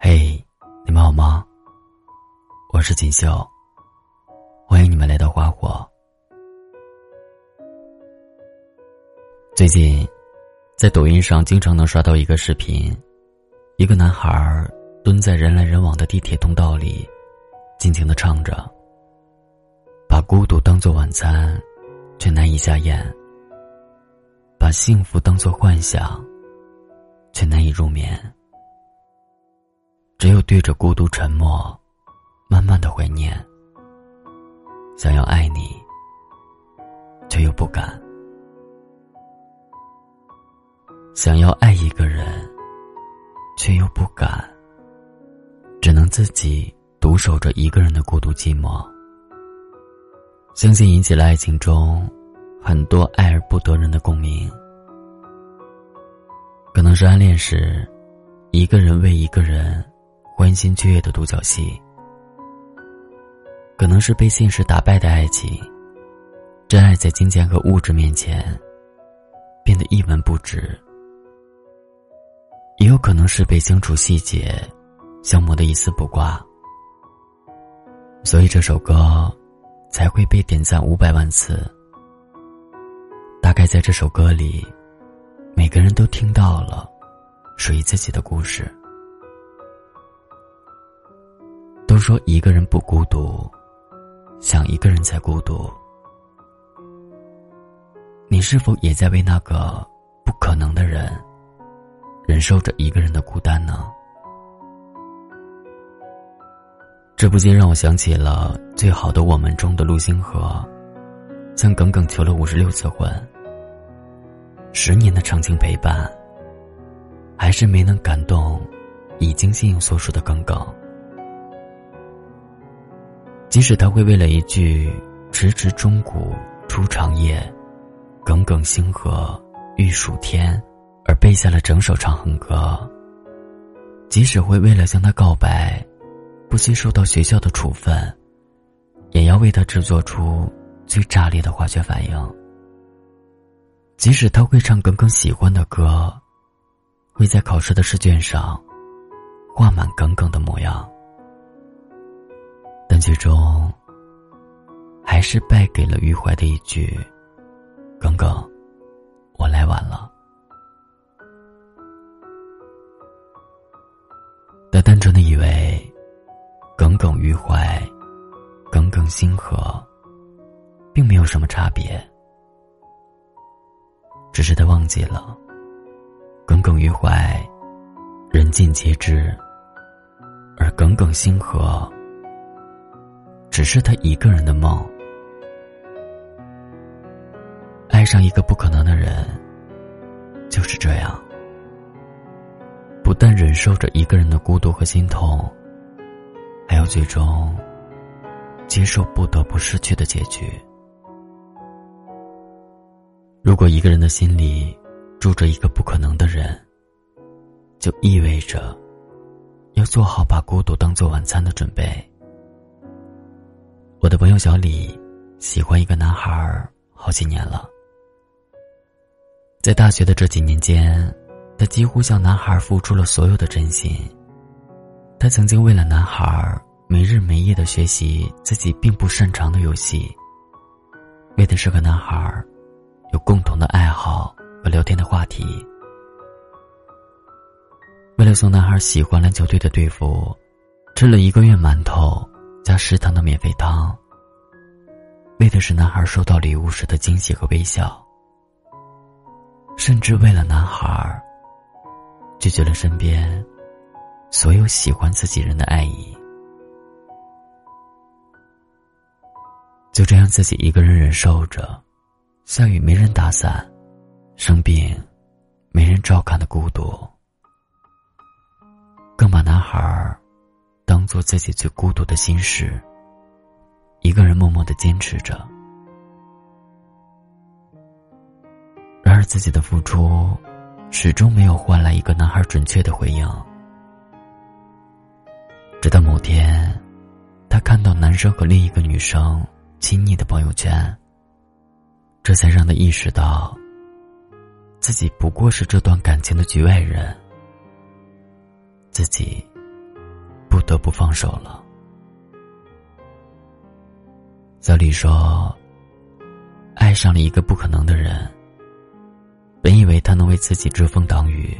嘿，你们好吗？我是锦绣，欢迎你们来到花火。最近，在抖音上经常能刷到一个视频，一个男孩蹲在人来人往的地铁通道里，尽情的唱着：“把孤独当做晚餐，却难以下咽；把幸福当做幻想，却难以入眠。”只有对着孤独沉默，慢慢的怀念。想要爱你，却又不敢；想要爱一个人，却又不敢。只能自己独守着一个人的孤独寂寞。相信引起了爱情中很多爱而不得人的共鸣。可能是暗恋时，一个人为一个人。欢欣雀跃的独角戏，可能是被现实打败的爱情。真爱在金钱和物质面前变得一文不值，也有可能是被相处细节消磨的一丝不挂。所以这首歌才会被点赞五百万次。大概在这首歌里，每个人都听到了属于自己的故事。都说一个人不孤独，想一个人才孤独。你是否也在为那个不可能的人，忍受着一个人的孤单呢？这不禁让我想起了《最好的我们》中的陆星河，向耿耿求了五十六次婚，十年的长情陪伴，还是没能感动已经心有所属的耿耿。即使他会为了一句“迟迟钟鼓初长夜，耿耿星河欲曙天”而背下了整首《长恨歌》；即使会为了向他告白，不惜受到学校的处分，也要为他制作出最炸裂的化学反应；即使他会唱耿耿喜欢的歌，会在考试的试卷上画满耿耿的模样。但最终，还是败给了余淮的一句：“耿耿，我来晚了。”他单纯的以为，耿耿于怀，耿耿星河，并没有什么差别。只是他忘记了，耿耿于怀，人尽皆知；而耿耿星河。只是他一个人的梦。爱上一个不可能的人，就是这样。不但忍受着一个人的孤独和心痛，还要最终接受不得不失去的结局。如果一个人的心里住着一个不可能的人，就意味着要做好把孤独当做晚餐的准备。我的朋友小李喜欢一个男孩好几年了，在大学的这几年间，他几乎向男孩付出了所有的真心。他曾经为了男孩没日没夜的学习自己并不擅长的游戏，为的是和男孩有共同的爱好和聊天的话题。为了送男孩喜欢篮球队的队服，吃了一个月馒头。加食堂的免费汤，为的是男孩收到礼物时的惊喜和微笑。甚至为了男孩，拒绝了身边所有喜欢自己人的爱意。就这样自己一个人忍受着，下雨没人打伞，生病没人照看的孤独，更把男孩。做自己最孤独的心事，一个人默默的坚持着。然而自己的付出，始终没有换来一个男孩准确的回应。直到某天，他看到男生和另一个女生亲昵的朋友圈，这才让他意识到，自己不过是这段感情的局外人。自己。不得不放手了。小李说：“爱上了一个不可能的人，本以为他能为自己遮风挡雨，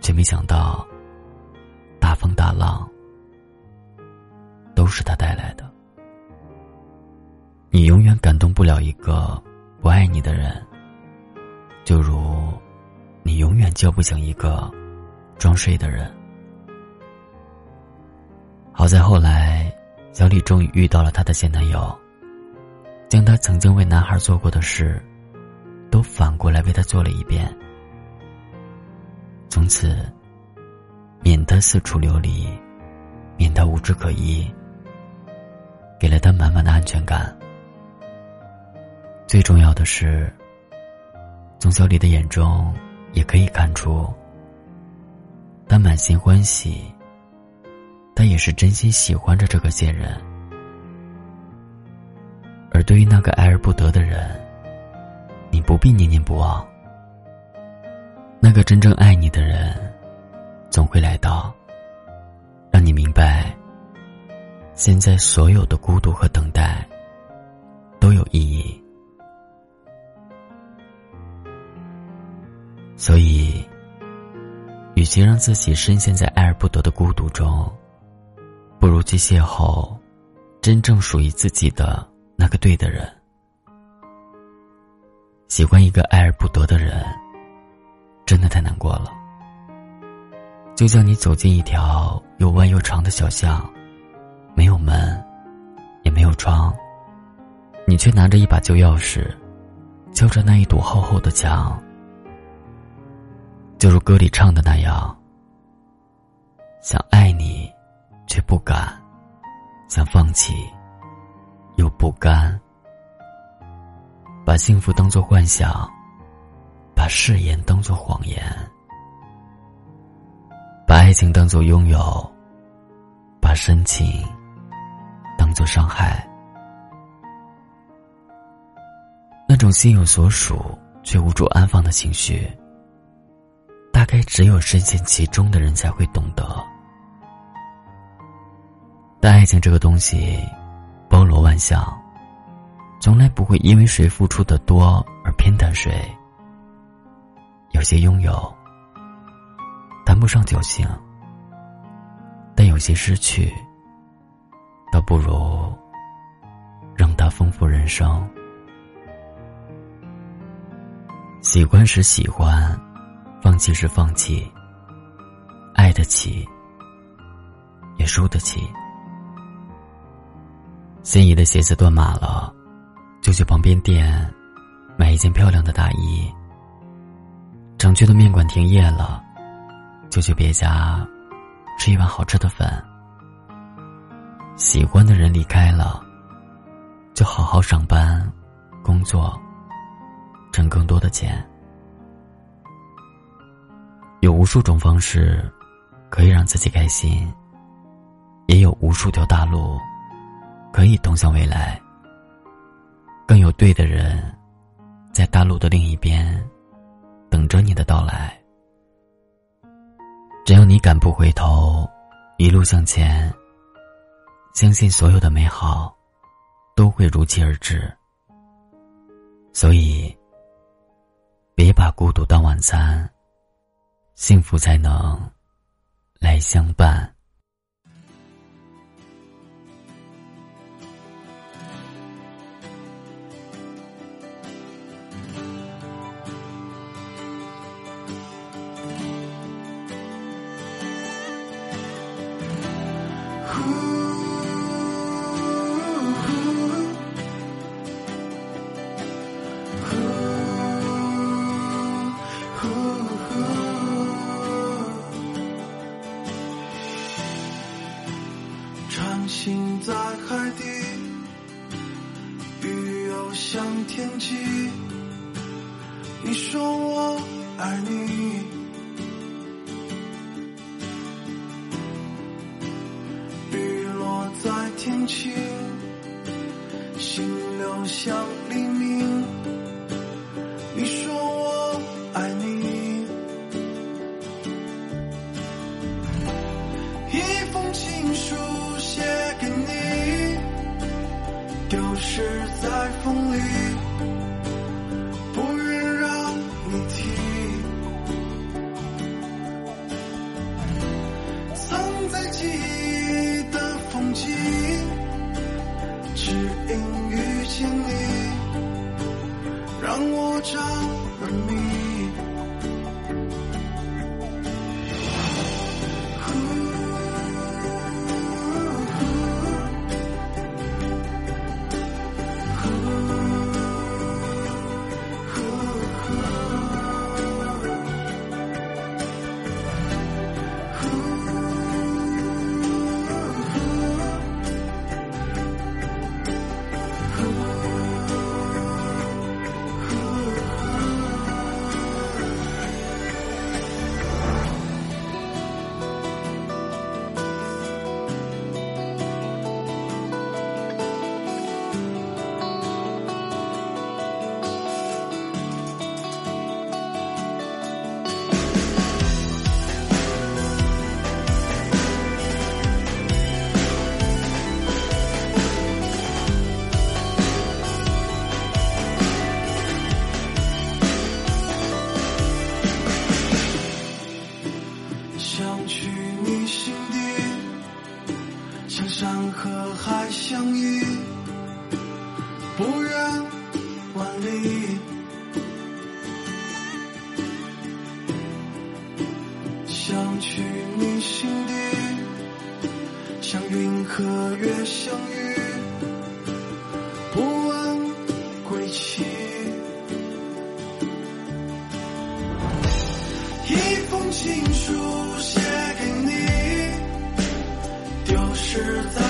却没想到大风大浪都是他带来的。你永远感动不了一个不爱你的人，就如你永远叫不醒一个装睡的人。好在后来。”小李终于遇到了她的现男友，将她曾经为男孩做过的事，都反过来为他做了一遍。从此，免得四处流离，免得无枝可依，给了他满满的安全感。最重要的是，从小李的眼中也可以看出，他满心欢喜。他也是真心喜欢着这个贱人，而对于那个爱而不得的人，你不必念念不忘。那个真正爱你的人，总会来到，让你明白，现在所有的孤独和等待都有意义。所以，与其让自己深陷在爱而不得的孤独中，不如去邂逅真正属于自己的那个对的人。喜欢一个爱而不得的人，真的太难过了。就像你走进一条又弯又长的小巷，没有门，也没有窗，你却拿着一把旧钥匙，敲着那一堵厚厚的墙。就如歌里唱的那样，想爱你。却不敢，想放弃，又不甘。把幸福当作幻想，把誓言当作谎言，把爱情当作拥有，把深情当作伤害。那种心有所属却无处安放的情绪，大概只有深陷其中的人才会懂得。但爱情这个东西，包罗万象，从来不会因为谁付出的多而偏袒谁。有些拥有，谈不上侥幸，但有些失去，倒不如让它丰富人生。喜欢时喜欢，放弃时放弃，爱得起，也输得起。心仪的鞋子断码了，就去旁边店买一件漂亮的大衣。常去的面馆停业了，就去别家吃一碗好吃的粉。喜欢的人离开了，就好好上班、工作，挣更多的钱。有无数种方式可以让自己开心，也有无数条大路。可以通向未来，更有对的人，在大陆的另一边，等着你的到来。只要你敢不回头，一路向前，相信所有的美好，都会如期而至。所以，别把孤独当晚餐，幸福才能来相伴。天晴，心流向黎明。我找了你海相遇，不远万里。想去你心底，像云和月相遇，不问归期。一封情书写给你，丢失在。